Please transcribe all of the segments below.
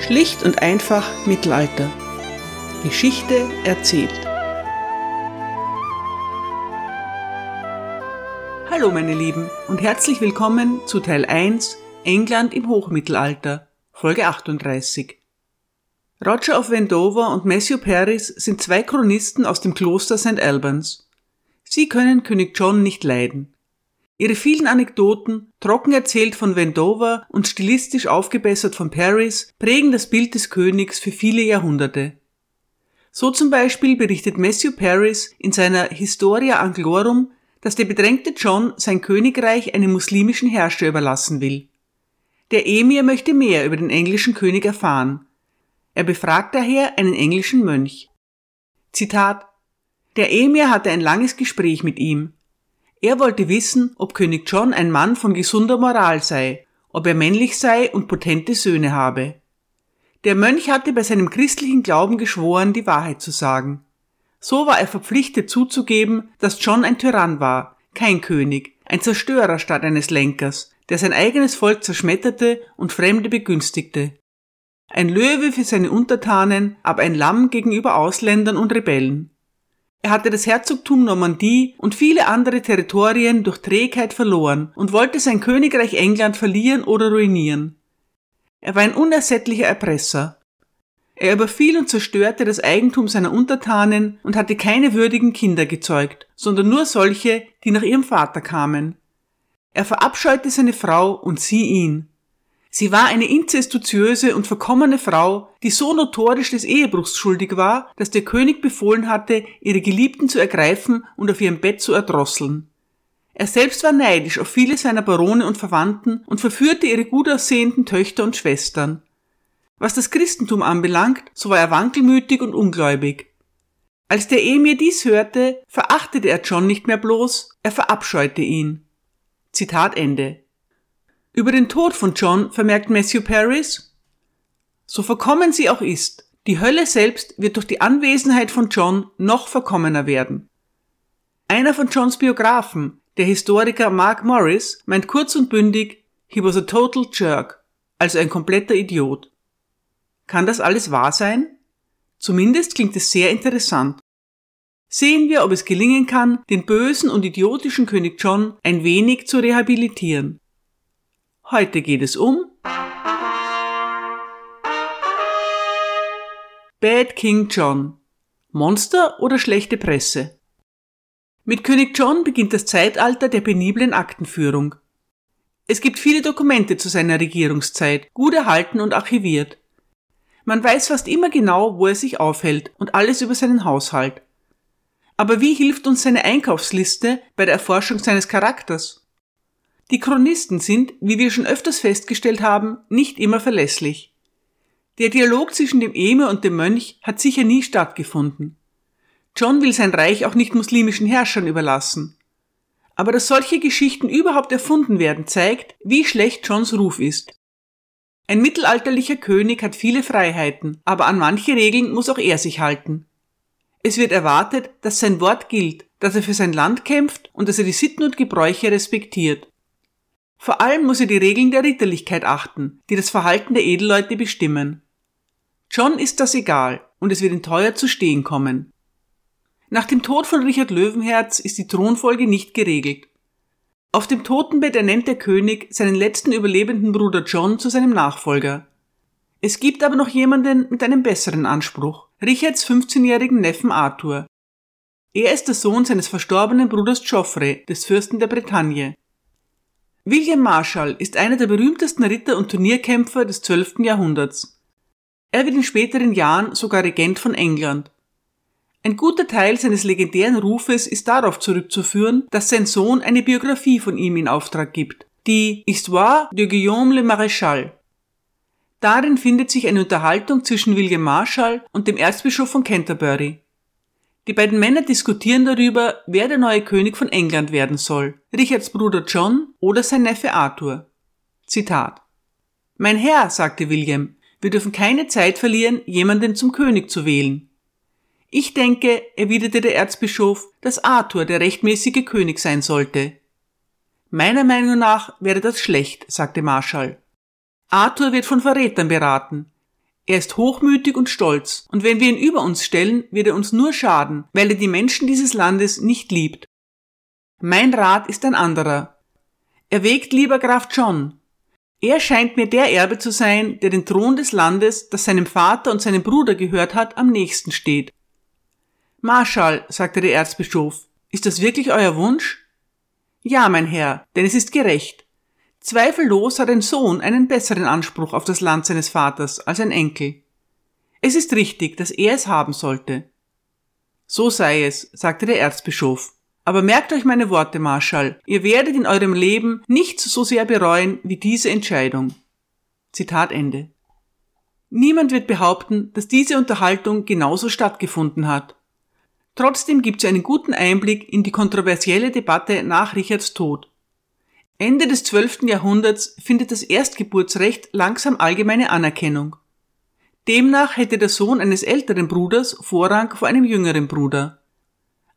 Schlicht und einfach Mittelalter. Geschichte erzählt. Hallo meine Lieben und herzlich willkommen zu Teil 1 England im Hochmittelalter, Folge 38. Roger of Wendover und Matthew Paris sind zwei Chronisten aus dem Kloster St. Albans. Sie können König John nicht leiden. Ihre vielen Anekdoten, trocken erzählt von Wendover und stilistisch aufgebessert von Paris, prägen das Bild des Königs für viele Jahrhunderte. So zum Beispiel berichtet Matthew Paris in seiner Historia Anglorum, dass der bedrängte John sein Königreich einem muslimischen Herrscher überlassen will. Der Emir möchte mehr über den englischen König erfahren. Er befragt daher einen englischen Mönch. Zitat Der Emir hatte ein langes Gespräch mit ihm. Er wollte wissen, ob König John ein Mann von gesunder Moral sei, ob er männlich sei und potente Söhne habe. Der Mönch hatte bei seinem christlichen Glauben geschworen, die Wahrheit zu sagen. So war er verpflichtet zuzugeben, dass John ein Tyrann war, kein König, ein Zerstörer statt eines Lenkers, der sein eigenes Volk zerschmetterte und Fremde begünstigte. Ein Löwe für seine Untertanen, aber ein Lamm gegenüber Ausländern und Rebellen. Er hatte das Herzogtum Normandie und viele andere Territorien durch Trägheit verloren und wollte sein Königreich England verlieren oder ruinieren. Er war ein unersättlicher Erpresser. Er überfiel und zerstörte das Eigentum seiner Untertanen und hatte keine würdigen Kinder gezeugt, sondern nur solche, die nach ihrem Vater kamen. Er verabscheute seine Frau und sie ihn. Sie war eine inzestuöse und verkommene Frau, die so notorisch des Ehebruchs schuldig war, dass der König befohlen hatte, ihre Geliebten zu ergreifen und auf ihrem Bett zu erdrosseln. Er selbst war neidisch auf viele seiner Barone und Verwandten und verführte ihre gut aussehenden Töchter und Schwestern. Was das Christentum anbelangt, so war er wankelmütig und ungläubig. Als der Emir dies hörte, verachtete er John nicht mehr bloß, er verabscheute ihn. Zitat Ende. Über den Tod von John vermerkt Matthew Paris, so verkommen sie auch ist, die Hölle selbst wird durch die Anwesenheit von John noch verkommener werden. Einer von Johns Biografen, der Historiker Mark Morris, meint kurz und bündig, he was a total jerk, also ein kompletter Idiot. Kann das alles wahr sein? Zumindest klingt es sehr interessant. Sehen wir, ob es gelingen kann, den bösen und idiotischen König John ein wenig zu rehabilitieren. Heute geht es um Bad King John. Monster oder schlechte Presse? Mit König John beginnt das Zeitalter der peniblen Aktenführung. Es gibt viele Dokumente zu seiner Regierungszeit, gut erhalten und archiviert. Man weiß fast immer genau, wo er sich aufhält und alles über seinen Haushalt. Aber wie hilft uns seine Einkaufsliste bei der Erforschung seines Charakters? Die Chronisten sind, wie wir schon öfters festgestellt haben, nicht immer verlässlich. Der Dialog zwischen dem Emir und dem Mönch hat sicher nie stattgefunden. John will sein Reich auch nicht muslimischen Herrschern überlassen. Aber dass solche Geschichten überhaupt erfunden werden, zeigt, wie schlecht Johns Ruf ist. Ein mittelalterlicher König hat viele Freiheiten, aber an manche Regeln muss auch er sich halten. Es wird erwartet, dass sein Wort gilt, dass er für sein Land kämpft und dass er die Sitten und Gebräuche respektiert. Vor allem muss er die Regeln der Ritterlichkeit achten, die das Verhalten der Edelleute bestimmen. John ist das egal und es wird ihn teuer zu stehen kommen. Nach dem Tod von Richard Löwenherz ist die Thronfolge nicht geregelt. Auf dem Totenbett ernennt der König seinen letzten überlebenden Bruder John zu seinem Nachfolger. Es gibt aber noch jemanden mit einem besseren Anspruch, Richards 15-jährigen Neffen Arthur. Er ist der Sohn seines verstorbenen Bruders Geoffrey, des Fürsten der Bretagne. William Marshall ist einer der berühmtesten Ritter und Turnierkämpfer des 12. Jahrhunderts. Er wird in späteren Jahren sogar Regent von England. Ein guter Teil seines legendären Rufes ist darauf zurückzuführen, dass sein Sohn eine Biografie von ihm in Auftrag gibt, die Histoire de Guillaume le Maréchal. Darin findet sich eine Unterhaltung zwischen William Marshall und dem Erzbischof von Canterbury. Die beiden Männer diskutieren darüber, wer der neue König von England werden soll, Richards Bruder John oder sein Neffe Arthur. Zitat. Mein Herr, sagte William, wir dürfen keine Zeit verlieren, jemanden zum König zu wählen. Ich denke, erwiderte der Erzbischof, dass Arthur der rechtmäßige König sein sollte. Meiner Meinung nach wäre das schlecht, sagte Marschall. Arthur wird von Verrätern beraten. Er ist hochmütig und stolz, und wenn wir ihn über uns stellen, wird er uns nur schaden, weil er die Menschen dieses Landes nicht liebt. Mein Rat ist ein anderer. Erwägt lieber Graf John. Er scheint mir der Erbe zu sein, der den Thron des Landes, das seinem Vater und seinem Bruder gehört hat, am nächsten steht. Marschall, sagte der Erzbischof, ist das wirklich euer Wunsch? Ja, mein Herr, denn es ist gerecht. Zweifellos hat ein Sohn einen besseren Anspruch auf das Land seines Vaters als ein Enkel. Es ist richtig, dass er es haben sollte. So sei es, sagte der Erzbischof. Aber merkt euch meine Worte, Marschall, ihr werdet in eurem Leben nichts so sehr bereuen wie diese Entscheidung. Zitat Ende. Niemand wird behaupten, dass diese Unterhaltung genauso stattgefunden hat. Trotzdem gibt sie einen guten Einblick in die kontroversielle Debatte nach Richards Tod. Ende des 12. Jahrhunderts findet das Erstgeburtsrecht langsam allgemeine Anerkennung. Demnach hätte der Sohn eines älteren Bruders Vorrang vor einem jüngeren Bruder.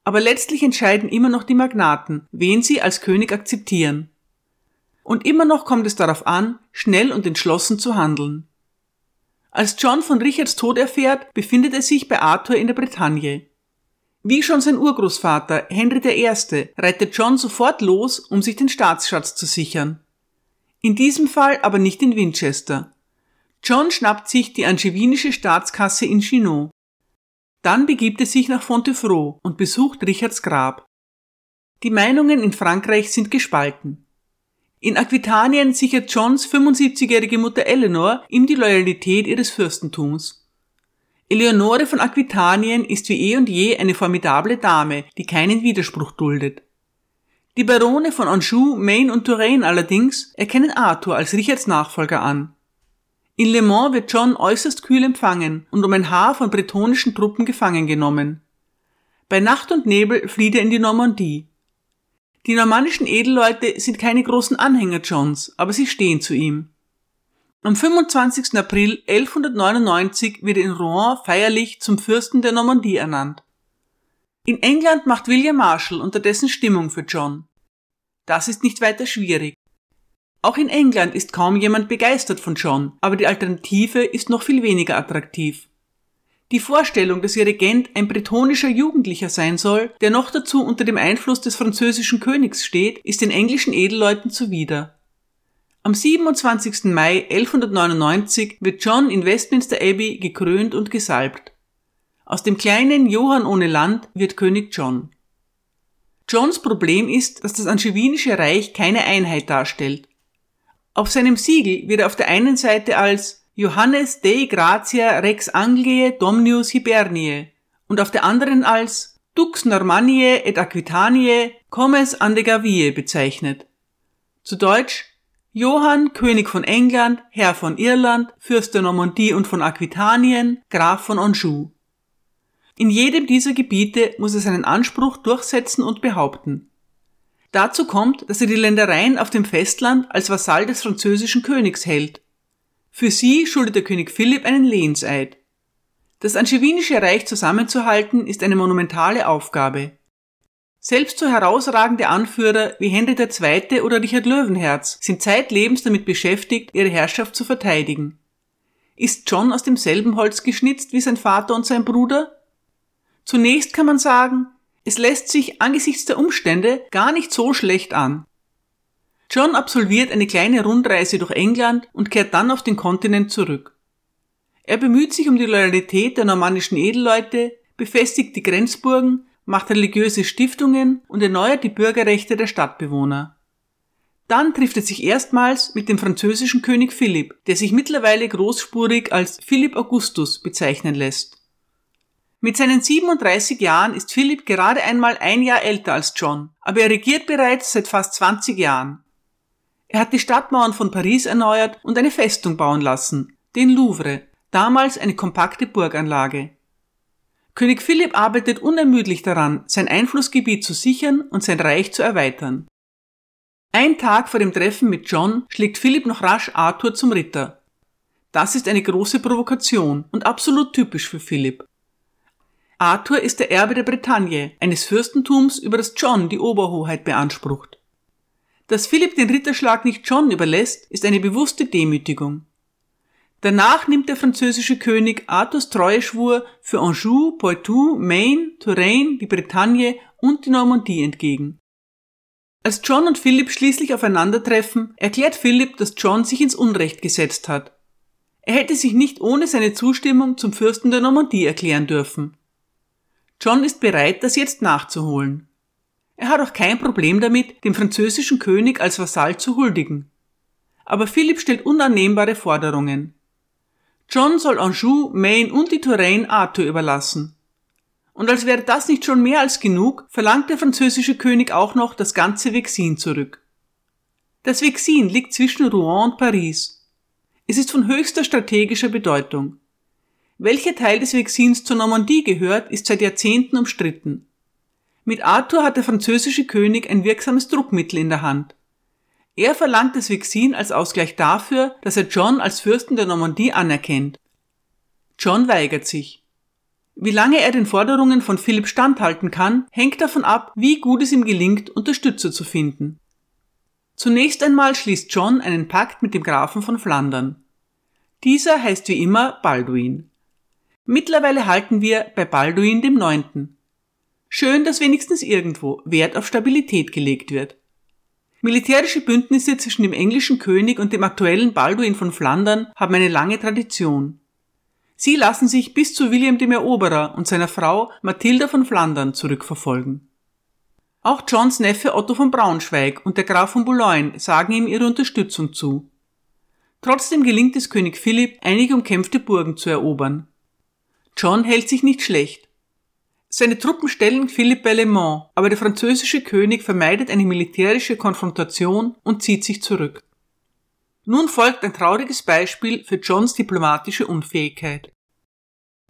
Aber letztlich entscheiden immer noch die Magnaten, wen sie als König akzeptieren. Und immer noch kommt es darauf an, schnell und entschlossen zu handeln. Als John von Richards Tod erfährt, befindet er sich bei Arthur in der Bretagne. Wie schon sein Urgroßvater Henry I. reitet John sofort los, um sich den Staatsschatz zu sichern. In diesem Fall aber nicht in Winchester. John schnappt sich die angevinische Staatskasse in Chinon. Dann begibt er sich nach Fontevraud und besucht Richards Grab. Die Meinungen in Frankreich sind gespalten. In Aquitanien sichert Johns 75-jährige Mutter Eleanor ihm die Loyalität ihres Fürstentums. Eleonore von Aquitanien ist wie eh und je eine formidable Dame, die keinen Widerspruch duldet. Die Barone von Anjou, Maine und Touraine allerdings erkennen Arthur als Richards Nachfolger an. In Le Mans wird John äußerst kühl empfangen und um ein Haar von bretonischen Truppen gefangen genommen. Bei Nacht und Nebel flieht er in die Normandie. Die normannischen Edelleute sind keine großen Anhänger Johns, aber sie stehen zu ihm. Am 25. April 1199 wird in Rouen feierlich zum Fürsten der Normandie ernannt. In England macht William Marshall unterdessen Stimmung für John. Das ist nicht weiter schwierig. Auch in England ist kaum jemand begeistert von John, aber die Alternative ist noch viel weniger attraktiv. Die Vorstellung, dass ihr Regent ein bretonischer Jugendlicher sein soll, der noch dazu unter dem Einfluss des französischen Königs steht, ist den englischen Edelleuten zuwider. Am 27. Mai 1199 wird John in Westminster Abbey gekrönt und gesalbt. Aus dem kleinen Johann ohne Land wird König John. Johns Problem ist, dass das angevinische Reich keine Einheit darstellt. Auf seinem Siegel wird er auf der einen Seite als Johannes Dei Gratia Rex Angliae Domnius Hiberniae und auf der anderen als Dux Normanniae et Aquitaniae Comes Andegavie bezeichnet. Zu Deutsch Johann, König von England, Herr von Irland, Fürst der Normandie und von Aquitanien, Graf von Anjou. In jedem dieser Gebiete muss er seinen Anspruch durchsetzen und behaupten. Dazu kommt, dass er die Ländereien auf dem Festland als Vasall des französischen Königs hält. Für sie schuldet der König Philipp einen Lehenseid. Das angevinische Reich zusammenzuhalten ist eine monumentale Aufgabe. Selbst so herausragende Anführer wie Henry II. oder Richard Löwenherz sind zeitlebens damit beschäftigt, ihre Herrschaft zu verteidigen. Ist John aus demselben Holz geschnitzt wie sein Vater und sein Bruder? Zunächst kann man sagen, es lässt sich angesichts der Umstände gar nicht so schlecht an. John absolviert eine kleine Rundreise durch England und kehrt dann auf den Kontinent zurück. Er bemüht sich um die Loyalität der normannischen Edelleute, befestigt die Grenzburgen, macht religiöse Stiftungen und erneuert die Bürgerrechte der Stadtbewohner. Dann trifft er sich erstmals mit dem französischen König Philipp, der sich mittlerweile großspurig als Philipp Augustus bezeichnen lässt. Mit seinen 37 Jahren ist Philipp gerade einmal ein Jahr älter als John, aber er regiert bereits seit fast 20 Jahren. Er hat die Stadtmauern von Paris erneuert und eine Festung bauen lassen, den Louvre, damals eine kompakte Burganlage. König Philipp arbeitet unermüdlich daran, sein Einflussgebiet zu sichern und sein Reich zu erweitern. Ein Tag vor dem Treffen mit John schlägt Philipp noch rasch Arthur zum Ritter. Das ist eine große Provokation und absolut typisch für Philipp. Arthur ist der Erbe der Bretagne, eines Fürstentums, über das John die Oberhoheit beansprucht. Dass Philipp den Ritterschlag nicht John überlässt, ist eine bewusste Demütigung. Danach nimmt der französische König Arthurs Treueschwur für Anjou, Poitou, Maine, Touraine, die Bretagne und die Normandie entgegen. Als John und Philipp schließlich aufeinandertreffen, erklärt Philipp, dass John sich ins Unrecht gesetzt hat. Er hätte sich nicht ohne seine Zustimmung zum Fürsten der Normandie erklären dürfen. John ist bereit, das jetzt nachzuholen. Er hat auch kein Problem damit, dem französischen König als Vasall zu huldigen. Aber Philipp stellt unannehmbare Forderungen. John soll Anjou, Maine und die Touraine Arthur überlassen. Und als wäre das nicht schon mehr als genug, verlangt der französische König auch noch das ganze Vexin zurück. Das Vexin liegt zwischen Rouen und Paris. Es ist von höchster strategischer Bedeutung. Welcher Teil des Vexins zur Normandie gehört, ist seit Jahrzehnten umstritten. Mit Arthur hat der französische König ein wirksames Druckmittel in der Hand. Er verlangt das Vexin als Ausgleich dafür, dass er John als Fürsten der Normandie anerkennt. John weigert sich. Wie lange er den Forderungen von Philipp standhalten kann, hängt davon ab, wie gut es ihm gelingt, Unterstützer zu finden. Zunächst einmal schließt John einen Pakt mit dem Grafen von Flandern. Dieser heißt wie immer Balduin. Mittlerweile halten wir bei Balduin dem Neunten. Schön, dass wenigstens irgendwo Wert auf Stabilität gelegt wird. Militärische Bündnisse zwischen dem englischen König und dem aktuellen Balduin von Flandern haben eine lange Tradition. Sie lassen sich bis zu William dem Eroberer und seiner Frau Mathilda von Flandern zurückverfolgen. Auch Johns Neffe Otto von Braunschweig und der Graf von Boulogne sagen ihm ihre Unterstützung zu. Trotzdem gelingt es König Philipp, einige umkämpfte Burgen zu erobern. John hält sich nicht schlecht. Seine Truppen stellen Philipp bei Le Mans, aber der französische König vermeidet eine militärische Konfrontation und zieht sich zurück. Nun folgt ein trauriges Beispiel für Johns diplomatische Unfähigkeit.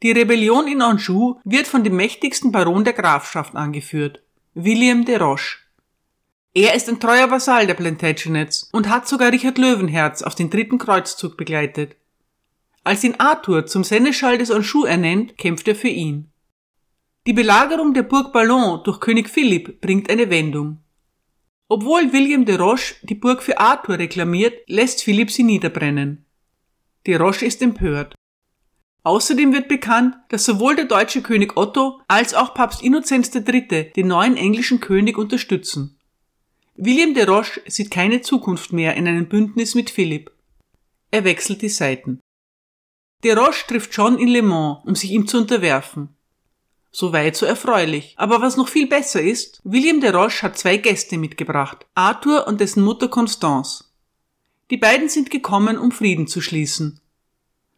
Die Rebellion in Anjou wird von dem mächtigsten Baron der Grafschaft angeführt, William de Roche. Er ist ein treuer Vasall der Plantagenets und hat sogar Richard Löwenherz auf den dritten Kreuzzug begleitet. Als ihn Arthur zum Seneschall des Anjou ernennt, kämpft er für ihn. Die Belagerung der Burg Ballon durch König Philipp bringt eine Wendung. Obwohl William de Roche die Burg für Arthur reklamiert, lässt Philipp sie niederbrennen. De Roche ist empört. Außerdem wird bekannt, dass sowohl der deutsche König Otto als auch Papst Innozenz III. den neuen englischen König unterstützen. William de Roche sieht keine Zukunft mehr in einem Bündnis mit Philipp. Er wechselt die Seiten. De Roche trifft John in Le Mans, um sich ihm zu unterwerfen. Soweit so erfreulich. Aber was noch viel besser ist, William de Roche hat zwei Gäste mitgebracht, Arthur und dessen Mutter Constance. Die beiden sind gekommen, um Frieden zu schließen.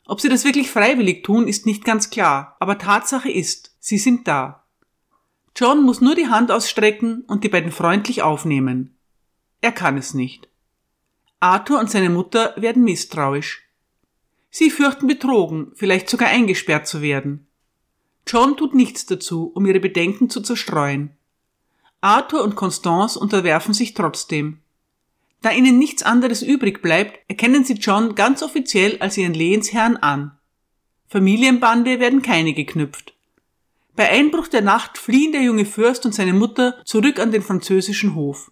Ob sie das wirklich freiwillig tun, ist nicht ganz klar, aber Tatsache ist, sie sind da. John muss nur die Hand ausstrecken und die beiden freundlich aufnehmen. Er kann es nicht. Arthur und seine Mutter werden misstrauisch. Sie fürchten betrogen, vielleicht sogar eingesperrt zu werden. John tut nichts dazu, um ihre Bedenken zu zerstreuen. Arthur und Constance unterwerfen sich trotzdem. Da ihnen nichts anderes übrig bleibt, erkennen sie John ganz offiziell als ihren Lehensherrn an. Familienbande werden keine geknüpft. Bei Einbruch der Nacht fliehen der junge Fürst und seine Mutter zurück an den französischen Hof.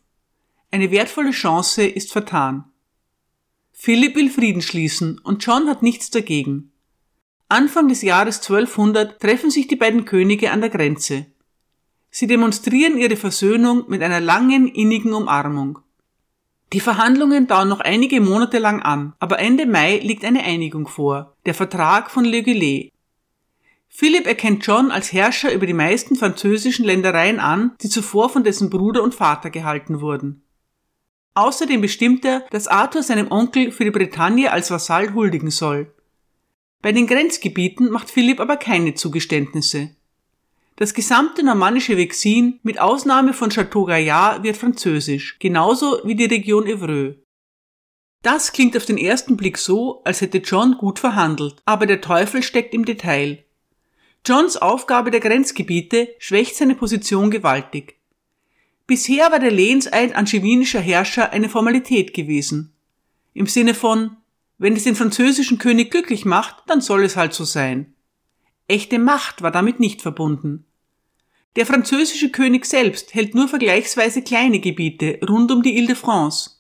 Eine wertvolle Chance ist vertan. Philipp will Frieden schließen und John hat nichts dagegen. Anfang des Jahres 1200 treffen sich die beiden Könige an der Grenze. Sie demonstrieren ihre Versöhnung mit einer langen, innigen Umarmung. Die Verhandlungen dauern noch einige Monate lang an, aber Ende Mai liegt eine Einigung vor, der Vertrag von Le Goulet. Philipp erkennt John als Herrscher über die meisten französischen Ländereien an, die zuvor von dessen Bruder und Vater gehalten wurden. Außerdem bestimmt er, dass Arthur seinem Onkel für die Bretagne als Vasall huldigen soll. Bei den Grenzgebieten macht Philipp aber keine Zugeständnisse. Das gesamte normannische Vexin mit Ausnahme von Château Gaillard wird französisch, genauso wie die Region Evreux. Das klingt auf den ersten Blick so, als hätte John gut verhandelt, aber der Teufel steckt im Detail. Johns Aufgabe der Grenzgebiete schwächt seine Position gewaltig. Bisher war der Lehenseid angevinischer Herrscher eine Formalität gewesen. Im Sinne von, wenn es den französischen König glücklich macht, dann soll es halt so sein. Echte Macht war damit nicht verbunden. Der französische König selbst hält nur vergleichsweise kleine Gebiete rund um die Ile de France.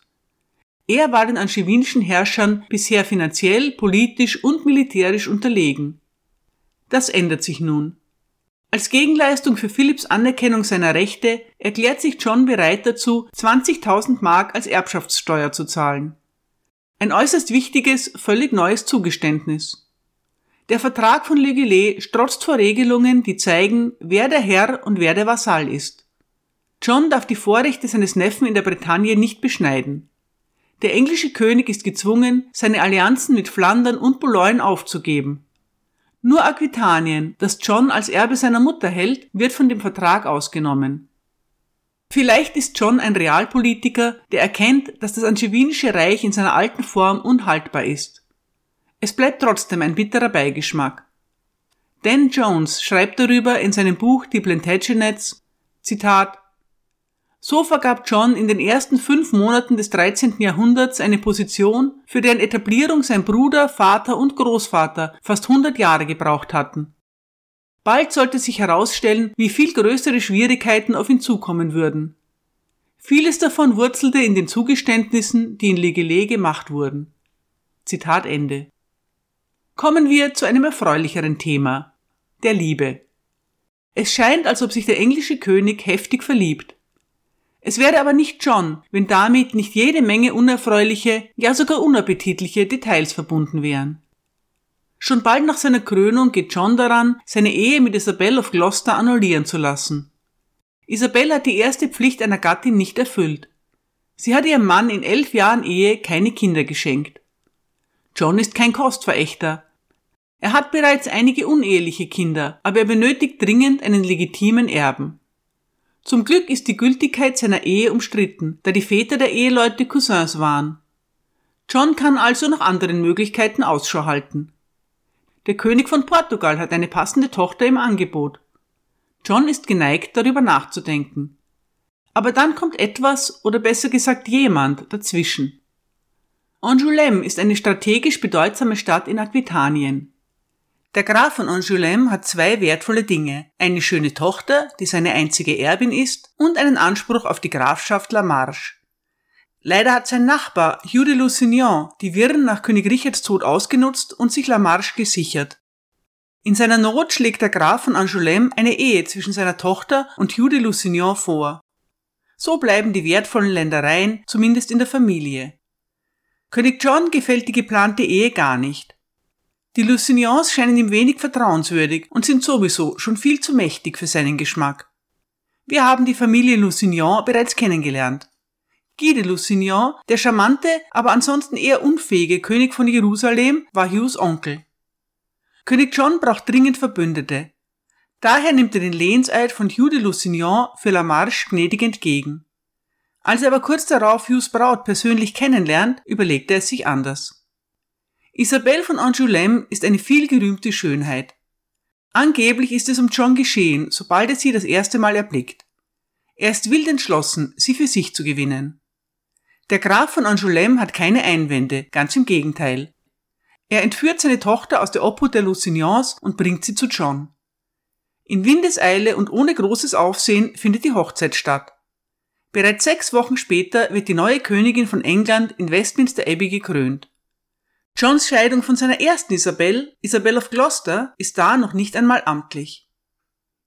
Er war den angewinischen Herrschern bisher finanziell, politisch und militärisch unterlegen. Das ändert sich nun. Als Gegenleistung für Philipps Anerkennung seiner Rechte erklärt sich John bereit dazu, 20.000 Mark als Erbschaftssteuer zu zahlen. Ein äußerst wichtiges, völlig neues Zugeständnis. Der Vertrag von Le strotzt vor Regelungen, die zeigen, wer der Herr und wer der Vasall ist. John darf die Vorrechte seines Neffen in der Bretagne nicht beschneiden. Der englische König ist gezwungen, seine Allianzen mit Flandern und Boulogne aufzugeben. Nur Aquitanien, das John als Erbe seiner Mutter hält, wird von dem Vertrag ausgenommen. Vielleicht ist John ein Realpolitiker, der erkennt, dass das Angevinische Reich in seiner alten Form unhaltbar ist. Es bleibt trotzdem ein bitterer Beigeschmack. Dan Jones schreibt darüber in seinem Buch Die Plantagenets, Zitat, so vergab John in den ersten fünf Monaten des 13. Jahrhunderts eine Position, für deren Etablierung sein Bruder, Vater und Großvater fast 100 Jahre gebraucht hatten. Bald sollte sich herausstellen, wie viel größere Schwierigkeiten auf ihn zukommen würden. Vieles davon wurzelte in den Zugeständnissen, die in Legele gemacht wurden. Zitat Ende. Kommen wir zu einem erfreulicheren Thema, der Liebe. Es scheint, als ob sich der englische König heftig verliebt. Es wäre aber nicht John, wenn damit nicht jede Menge unerfreuliche, ja sogar unappetitliche Details verbunden wären. Schon bald nach seiner Krönung geht John daran, seine Ehe mit Isabel of Gloucester annullieren zu lassen. Isabel hat die erste Pflicht einer Gattin nicht erfüllt. Sie hat ihrem Mann in elf Jahren Ehe keine Kinder geschenkt. John ist kein Kostverächter. Er hat bereits einige uneheliche Kinder, aber er benötigt dringend einen legitimen Erben. Zum Glück ist die Gültigkeit seiner Ehe umstritten, da die Väter der Eheleute Cousins waren. John kann also nach anderen Möglichkeiten Ausschau halten. Der König von Portugal hat eine passende Tochter im Angebot. John ist geneigt, darüber nachzudenken. Aber dann kommt etwas, oder besser gesagt jemand, dazwischen. Angoulême ist eine strategisch bedeutsame Stadt in Aquitanien. Der Graf von Angoulême hat zwei wertvolle Dinge. Eine schöne Tochter, die seine einzige Erbin ist, und einen Anspruch auf die Grafschaft La Marche. Leider hat sein Nachbar Hugh de Lusignan die Wirren nach König Richards Tod ausgenutzt und sich La Marche gesichert. In seiner Not schlägt der Graf von Angoulême eine Ehe zwischen seiner Tochter und Hugh de Lusignan vor. So bleiben die wertvollen Ländereien zumindest in der Familie. König John gefällt die geplante Ehe gar nicht. Die Lusignans scheinen ihm wenig vertrauenswürdig und sind sowieso schon viel zu mächtig für seinen Geschmack. Wir haben die Familie Lusignan bereits kennengelernt. Guy de Lusignan, der charmante, aber ansonsten eher unfähige König von Jerusalem, war Hughes Onkel. König John braucht dringend Verbündete. Daher nimmt er den Lehnseid von Hugh de Lusignan für La Marche gnädig entgegen. Als er aber kurz darauf Hughes Braut persönlich kennenlernt, überlegt er es sich anders. Isabelle von Angoulême ist eine vielgerühmte Schönheit. Angeblich ist es um John geschehen, sobald er sie das erste Mal erblickt. Er ist wild entschlossen, sie für sich zu gewinnen. Der Graf von Angoulême hat keine Einwände, ganz im Gegenteil. Er entführt seine Tochter aus der Obhut der Lusignans und bringt sie zu John. In Windeseile und ohne großes Aufsehen findet die Hochzeit statt. Bereits sechs Wochen später wird die neue Königin von England in Westminster Abbey gekrönt. Johns Scheidung von seiner ersten Isabel, Isabel of Gloucester, ist da noch nicht einmal amtlich.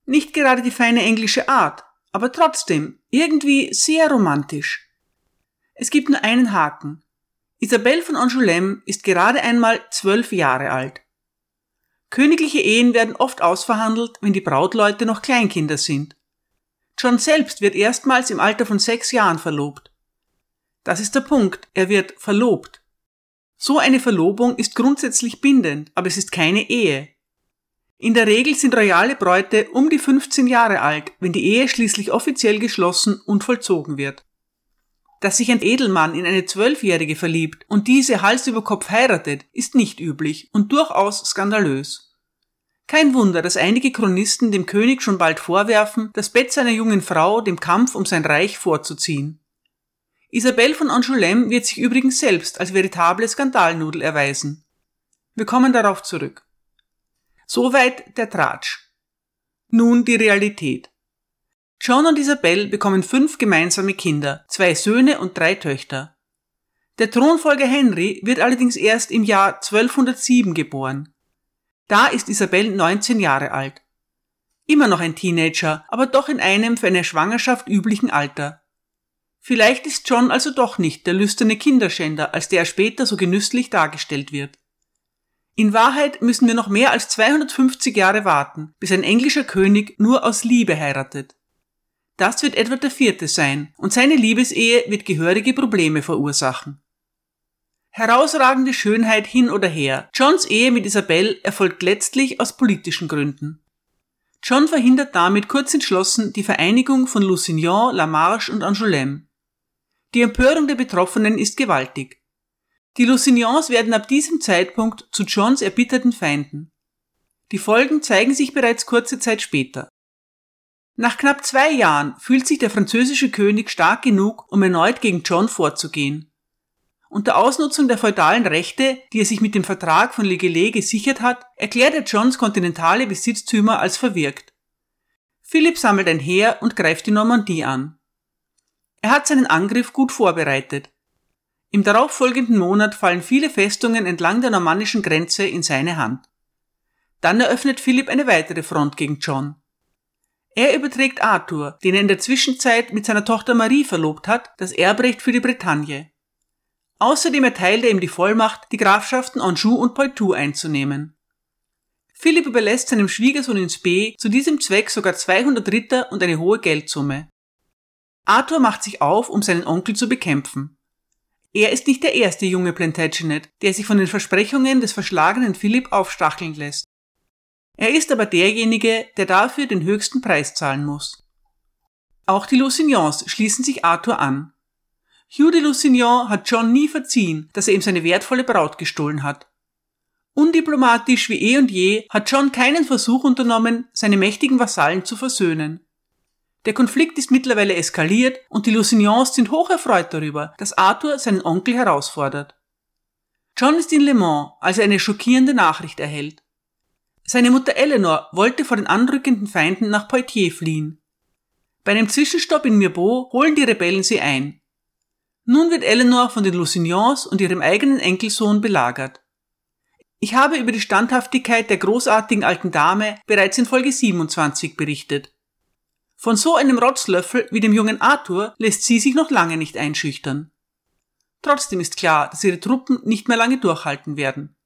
Nicht gerade die feine englische Art, aber trotzdem irgendwie sehr romantisch. Es gibt nur einen Haken. Isabel von Angoulême ist gerade einmal zwölf Jahre alt. Königliche Ehen werden oft ausverhandelt, wenn die Brautleute noch Kleinkinder sind. John selbst wird erstmals im Alter von sechs Jahren verlobt. Das ist der Punkt, er wird verlobt. So eine Verlobung ist grundsätzlich bindend, aber es ist keine Ehe. In der Regel sind royale Bräute um die 15 Jahre alt, wenn die Ehe schließlich offiziell geschlossen und vollzogen wird. Dass sich ein Edelmann in eine Zwölfjährige verliebt und diese Hals über Kopf heiratet, ist nicht üblich und durchaus skandalös. Kein Wunder, dass einige Chronisten dem König schon bald vorwerfen, das Bett seiner jungen Frau dem Kampf um sein Reich vorzuziehen. Isabelle von Angoulême wird sich übrigens selbst als veritable Skandalnudel erweisen. Wir kommen darauf zurück. Soweit der Tratsch. Nun die Realität. John und Isabelle bekommen fünf gemeinsame Kinder, zwei Söhne und drei Töchter. Der Thronfolger Henry wird allerdings erst im Jahr 1207 geboren. Da ist Isabel 19 Jahre alt. Immer noch ein Teenager, aber doch in einem für eine Schwangerschaft üblichen Alter. Vielleicht ist John also doch nicht der lüsterne Kinderschänder, als der er später so genüsslich dargestellt wird. In Wahrheit müssen wir noch mehr als 250 Jahre warten, bis ein englischer König nur aus Liebe heiratet. Das wird Edward IV. sein, und seine Liebesehe wird gehörige Probleme verursachen. Herausragende Schönheit hin oder her. Johns Ehe mit Isabel erfolgt letztlich aus politischen Gründen. John verhindert damit kurz entschlossen die Vereinigung von Lusignan, La Marche und Angoulême. Die Empörung der Betroffenen ist gewaltig. Die Lusignans werden ab diesem Zeitpunkt zu Johns erbitterten Feinden. Die Folgen zeigen sich bereits kurze Zeit später. Nach knapp zwei Jahren fühlt sich der französische König stark genug, um erneut gegen John vorzugehen. Unter Ausnutzung der feudalen Rechte, die er sich mit dem Vertrag von Legelet gesichert hat, erklärt er Johns kontinentale Besitztümer als verwirkt. Philipp sammelt ein Heer und greift die Normandie an. Er hat seinen Angriff gut vorbereitet. Im darauffolgenden Monat fallen viele Festungen entlang der normannischen Grenze in seine Hand. Dann eröffnet Philipp eine weitere Front gegen John. Er überträgt Arthur, den er in der Zwischenzeit mit seiner Tochter Marie verlobt hat, das Erbrecht für die Bretagne. Außerdem erteilt er ihm die Vollmacht, die Grafschaften Anjou und Poitou einzunehmen. Philipp überlässt seinem Schwiegersohn ins B zu diesem Zweck sogar 200 Ritter und eine hohe Geldsumme. Arthur macht sich auf, um seinen Onkel zu bekämpfen. Er ist nicht der erste junge Plantagenet, der sich von den Versprechungen des verschlagenen Philipp aufstacheln lässt. Er ist aber derjenige, der dafür den höchsten Preis zahlen muss. Auch die Lusignans schließen sich Arthur an. Hugh de Lusignan hat John nie verziehen, dass er ihm seine wertvolle Braut gestohlen hat. Undiplomatisch wie eh und je hat John keinen Versuch unternommen, seine mächtigen Vasallen zu versöhnen. Der Konflikt ist mittlerweile eskaliert und die Lusignans sind hoch erfreut darüber, dass Arthur seinen Onkel herausfordert. John ist in Le Mans, als er eine schockierende Nachricht erhält. Seine Mutter Eleanor wollte vor den anrückenden Feinden nach Poitiers fliehen. Bei einem Zwischenstopp in Mirbeau holen die Rebellen sie ein. Nun wird Eleanor von den Lusignans und ihrem eigenen Enkelsohn belagert. Ich habe über die Standhaftigkeit der großartigen alten Dame bereits in Folge 27 berichtet. Von so einem Rotzlöffel wie dem jungen Arthur lässt sie sich noch lange nicht einschüchtern. Trotzdem ist klar, dass ihre Truppen nicht mehr lange durchhalten werden.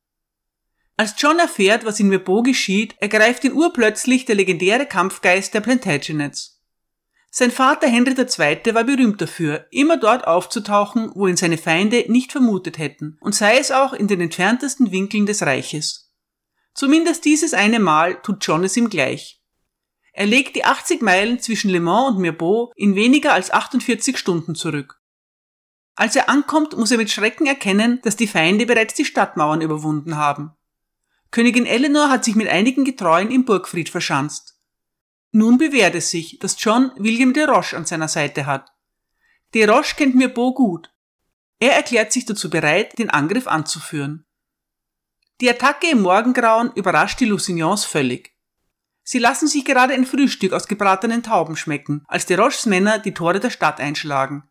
Als John erfährt, was in Mirbeau geschieht, ergreift ihn urplötzlich der legendäre Kampfgeist der Plantagenets. Sein Vater Henry II. war berühmt dafür, immer dort aufzutauchen, wo ihn seine Feinde nicht vermutet hätten, und sei es auch in den entferntesten Winkeln des Reiches. Zumindest dieses eine Mal tut John es ihm gleich. Er legt die 80 Meilen zwischen Le Mans und Mirbeau in weniger als 48 Stunden zurück. Als er ankommt, muss er mit Schrecken erkennen, dass die Feinde bereits die Stadtmauern überwunden haben. Königin Eleanor hat sich mit einigen Getreuen im Burgfried verschanzt. Nun bewährt es sich, dass John William de Roche an seiner Seite hat. De Roche kennt Mirbeau gut. Er erklärt sich dazu bereit, den Angriff anzuführen. Die Attacke im Morgengrauen überrascht die Lusignans völlig. Sie lassen sich gerade ein Frühstück aus gebratenen Tauben schmecken, als de Roches Männer die Tore der Stadt einschlagen.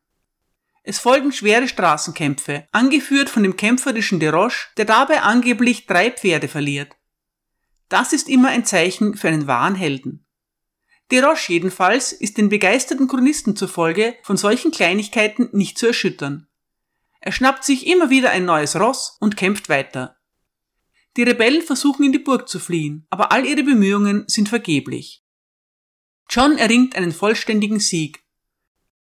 Es folgen schwere Straßenkämpfe, angeführt von dem kämpferischen de Roche, der dabei angeblich drei Pferde verliert. Das ist immer ein Zeichen für einen wahren Helden. Desroches jedenfalls ist den begeisterten Chronisten zufolge von solchen Kleinigkeiten nicht zu erschüttern. Er schnappt sich immer wieder ein neues Ross und kämpft weiter. Die Rebellen versuchen in die Burg zu fliehen, aber all ihre Bemühungen sind vergeblich. John erringt einen vollständigen Sieg.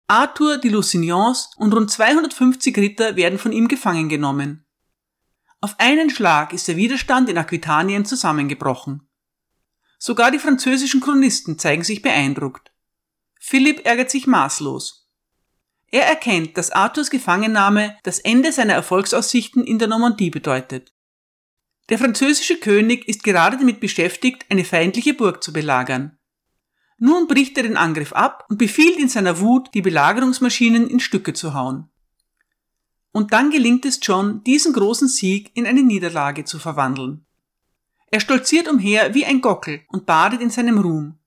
Arthur, die Lusignans und rund 250 Ritter werden von ihm gefangen genommen. Auf einen Schlag ist der Widerstand in Aquitanien zusammengebrochen. Sogar die französischen Chronisten zeigen sich beeindruckt. Philipp ärgert sich maßlos. Er erkennt, dass Arthurs Gefangennahme das Ende seiner Erfolgsaussichten in der Normandie bedeutet. Der französische König ist gerade damit beschäftigt, eine feindliche Burg zu belagern. Nun bricht er den Angriff ab und befiehlt in seiner Wut, die Belagerungsmaschinen in Stücke zu hauen. Und dann gelingt es John, diesen großen Sieg in eine Niederlage zu verwandeln. Er stolziert umher wie ein Gockel und badet in seinem Ruhm.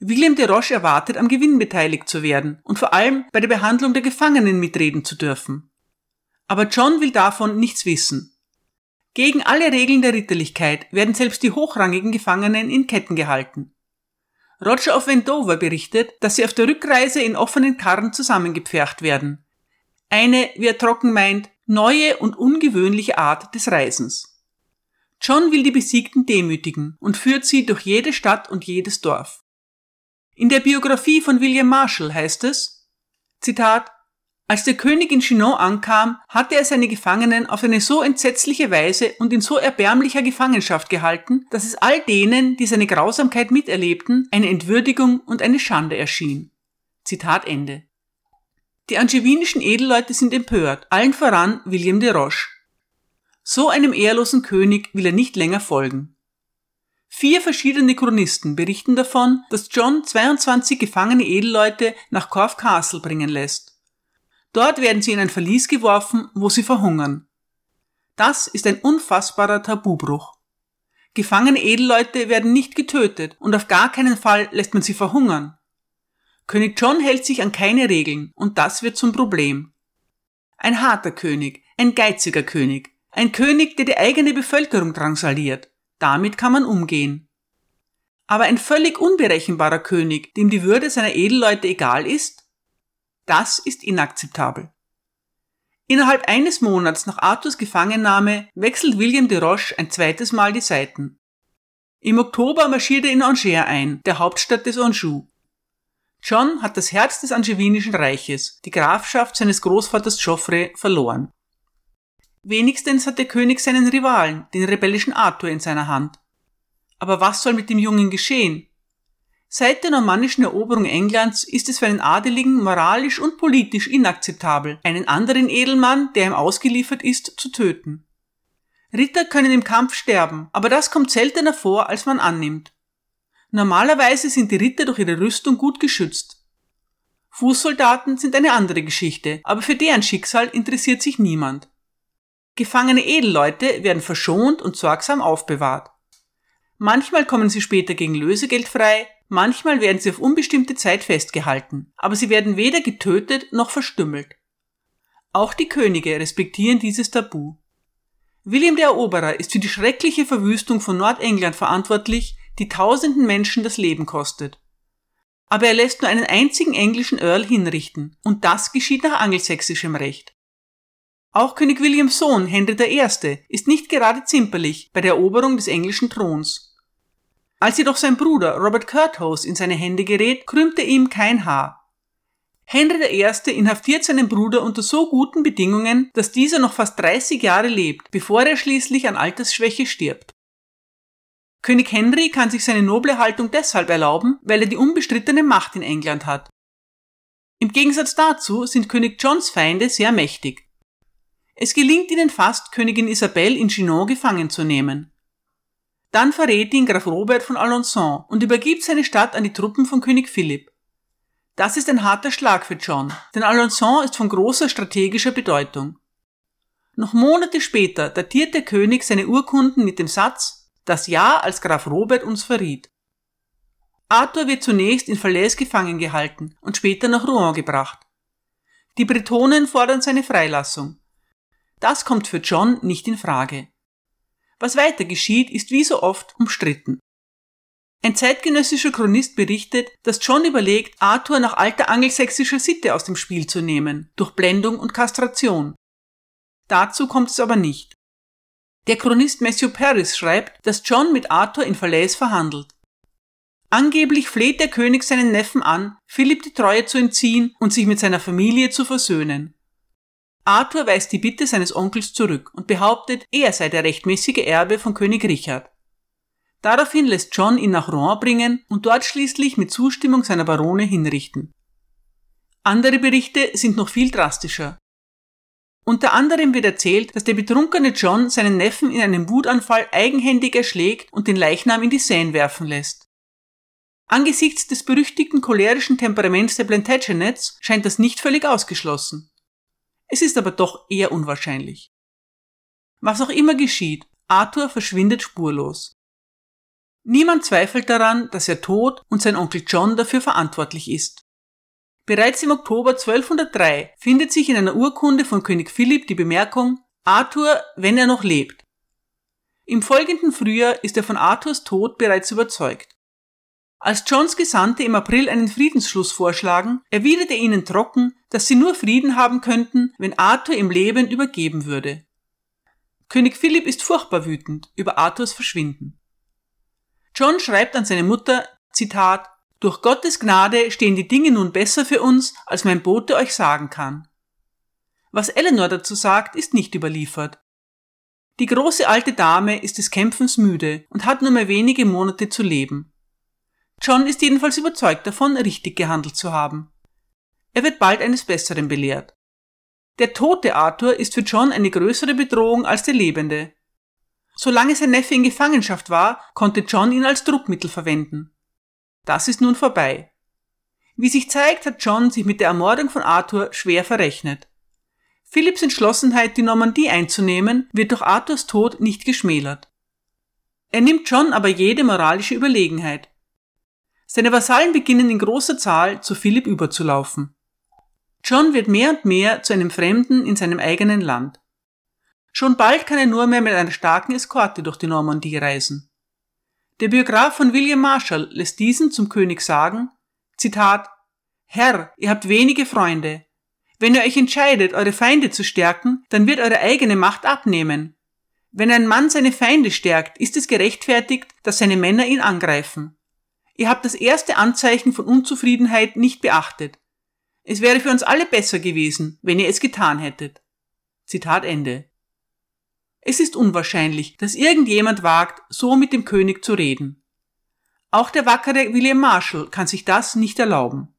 William de Roche erwartet, am Gewinn beteiligt zu werden und vor allem bei der Behandlung der Gefangenen mitreden zu dürfen. Aber John will davon nichts wissen. Gegen alle Regeln der Ritterlichkeit werden selbst die hochrangigen Gefangenen in Ketten gehalten. Roger of Wendover berichtet, dass sie auf der Rückreise in offenen Karren zusammengepfercht werden. Eine, wie er trocken meint, neue und ungewöhnliche Art des Reisens. John will die Besiegten demütigen und führt sie durch jede Stadt und jedes Dorf. In der Biografie von William Marshall heißt es, Zitat, als der König in Chinon ankam, hatte er seine Gefangenen auf eine so entsetzliche Weise und in so erbärmlicher Gefangenschaft gehalten, dass es all denen, die seine Grausamkeit miterlebten, eine Entwürdigung und eine Schande erschien. Zitat Ende. Die angevinischen Edelleute sind empört, allen voran William de Roche. So einem ehrlosen König will er nicht länger folgen. Vier verschiedene Chronisten berichten davon, dass John 22 gefangene Edelleute nach Corfe Castle bringen lässt. Dort werden sie in ein Verlies geworfen, wo sie verhungern. Das ist ein unfassbarer Tabubruch. Gefangene Edelleute werden nicht getötet und auf gar keinen Fall lässt man sie verhungern. König John hält sich an keine Regeln und das wird zum Problem. Ein harter König, ein geiziger König, ein König, der die eigene Bevölkerung drangsaliert. Damit kann man umgehen. Aber ein völlig unberechenbarer König, dem die Würde seiner Edelleute egal ist, das ist inakzeptabel. Innerhalb eines Monats nach Arthurs Gefangennahme wechselt William de Roche ein zweites Mal die Seiten. Im Oktober marschiert er in Angers ein, der Hauptstadt des Anjou. John hat das Herz des Angevinischen Reiches, die Grafschaft seines Großvaters Geoffrey, verloren. Wenigstens hat der König seinen Rivalen, den rebellischen Arthur, in seiner Hand. Aber was soll mit dem Jungen geschehen? Seit der normannischen Eroberung Englands ist es für einen Adeligen moralisch und politisch inakzeptabel, einen anderen Edelmann, der ihm ausgeliefert ist, zu töten. Ritter können im Kampf sterben, aber das kommt seltener vor, als man annimmt. Normalerweise sind die Ritter durch ihre Rüstung gut geschützt. Fußsoldaten sind eine andere Geschichte, aber für deren Schicksal interessiert sich niemand. Gefangene Edelleute werden verschont und sorgsam aufbewahrt. Manchmal kommen sie später gegen Lösegeld frei, Manchmal werden sie auf unbestimmte Zeit festgehalten, aber sie werden weder getötet noch verstümmelt. Auch die Könige respektieren dieses Tabu. William der Eroberer ist für die schreckliche Verwüstung von Nordengland verantwortlich, die tausenden Menschen das Leben kostet. Aber er lässt nur einen einzigen englischen Earl hinrichten, und das geschieht nach angelsächsischem Recht. Auch König Williams Sohn Henry I. ist nicht gerade zimperlich bei der Eroberung des englischen Throns. Als jedoch sein Bruder Robert Curthose in seine Hände gerät, krümmte ihm kein Haar. Henry I. inhaftiert seinen Bruder unter so guten Bedingungen, dass dieser noch fast 30 Jahre lebt, bevor er schließlich an Altersschwäche stirbt. König Henry kann sich seine noble Haltung deshalb erlauben, weil er die unbestrittene Macht in England hat. Im Gegensatz dazu sind König Johns Feinde sehr mächtig. Es gelingt ihnen fast, Königin Isabelle in Chinon gefangen zu nehmen. Dann verrät ihn Graf Robert von Alençon und übergibt seine Stadt an die Truppen von König Philipp. Das ist ein harter Schlag für John, denn Alençon ist von großer strategischer Bedeutung. Noch Monate später datiert der König seine Urkunden mit dem Satz, das Ja als Graf Robert uns verriet. Arthur wird zunächst in Falaise gefangen gehalten und später nach Rouen gebracht. Die Bretonen fordern seine Freilassung. Das kommt für John nicht in Frage. Was weiter geschieht, ist wie so oft umstritten. Ein zeitgenössischer Chronist berichtet, dass John überlegt, Arthur nach alter angelsächsischer Sitte aus dem Spiel zu nehmen, durch Blendung und Kastration. Dazu kommt es aber nicht. Der Chronist Matthew Paris schreibt, dass John mit Arthur in Falaise verhandelt. Angeblich fleht der König seinen Neffen an, Philipp die Treue zu entziehen und sich mit seiner Familie zu versöhnen. Arthur weist die Bitte seines Onkels zurück und behauptet, er sei der rechtmäßige Erbe von König Richard. Daraufhin lässt John ihn nach Rouen bringen und dort schließlich mit Zustimmung seiner Barone hinrichten. Andere Berichte sind noch viel drastischer. Unter anderem wird erzählt, dass der betrunkene John seinen Neffen in einem Wutanfall eigenhändig erschlägt und den Leichnam in die Seine werfen lässt. Angesichts des berüchtigten cholerischen Temperaments der Plantagenets scheint das nicht völlig ausgeschlossen. Es ist aber doch eher unwahrscheinlich. Was auch immer geschieht, Arthur verschwindet spurlos. Niemand zweifelt daran, dass er tot und sein Onkel John dafür verantwortlich ist. Bereits im Oktober 1203 findet sich in einer Urkunde von König Philipp die Bemerkung Arthur, wenn er noch lebt. Im folgenden Frühjahr ist er von Arthurs Tod bereits überzeugt. Als Johns Gesandte im April einen Friedensschluss vorschlagen, erwidert er ihnen trocken, dass sie nur Frieden haben könnten, wenn Arthur im Leben übergeben würde. König Philipp ist furchtbar wütend über Arthurs Verschwinden. John schreibt an seine Mutter, Zitat, durch Gottes Gnade stehen die Dinge nun besser für uns, als mein Bote euch sagen kann. Was Eleanor dazu sagt, ist nicht überliefert. Die große alte Dame ist des Kämpfens müde und hat nur mehr wenige Monate zu leben. John ist jedenfalls überzeugt davon, richtig gehandelt zu haben. Er wird bald eines Besseren belehrt. Der tote Arthur ist für John eine größere Bedrohung als der lebende. Solange sein Neffe in Gefangenschaft war, konnte John ihn als Druckmittel verwenden. Das ist nun vorbei. Wie sich zeigt, hat John sich mit der Ermordung von Arthur schwer verrechnet. Philipps Entschlossenheit, die Normandie einzunehmen, wird durch Arthurs Tod nicht geschmälert. Er nimmt John aber jede moralische Überlegenheit. Seine Vasallen beginnen in großer Zahl zu Philipp überzulaufen. John wird mehr und mehr zu einem Fremden in seinem eigenen Land. Schon bald kann er nur mehr mit einer starken Eskorte durch die Normandie reisen. Der Biograf von William Marshall lässt diesen zum König sagen, Zitat, Herr, ihr habt wenige Freunde. Wenn ihr euch entscheidet, eure Feinde zu stärken, dann wird eure eigene Macht abnehmen. Wenn ein Mann seine Feinde stärkt, ist es gerechtfertigt, dass seine Männer ihn angreifen. Ihr habt das erste Anzeichen von Unzufriedenheit nicht beachtet. Es wäre für uns alle besser gewesen, wenn ihr es getan hättet. Zitat Ende. Es ist unwahrscheinlich, dass irgendjemand wagt, so mit dem König zu reden. Auch der wackere William Marshall kann sich das nicht erlauben.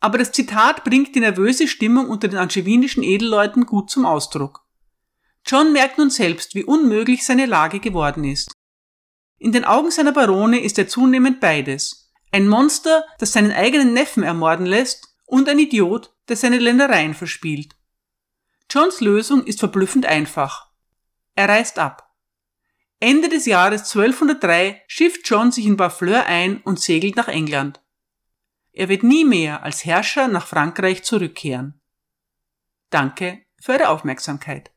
Aber das Zitat bringt die nervöse Stimmung unter den angewinischen Edelleuten gut zum Ausdruck. John merkt nun selbst, wie unmöglich seine Lage geworden ist. In den Augen seiner Barone ist er zunehmend beides. Ein Monster, das seinen eigenen Neffen ermorden lässt, und ein Idiot, der seine Ländereien verspielt. Johns Lösung ist verblüffend einfach. Er reist ab. Ende des Jahres 1203 schifft John sich in Barfleur ein und segelt nach England. Er wird nie mehr als Herrscher nach Frankreich zurückkehren. Danke für Ihre Aufmerksamkeit.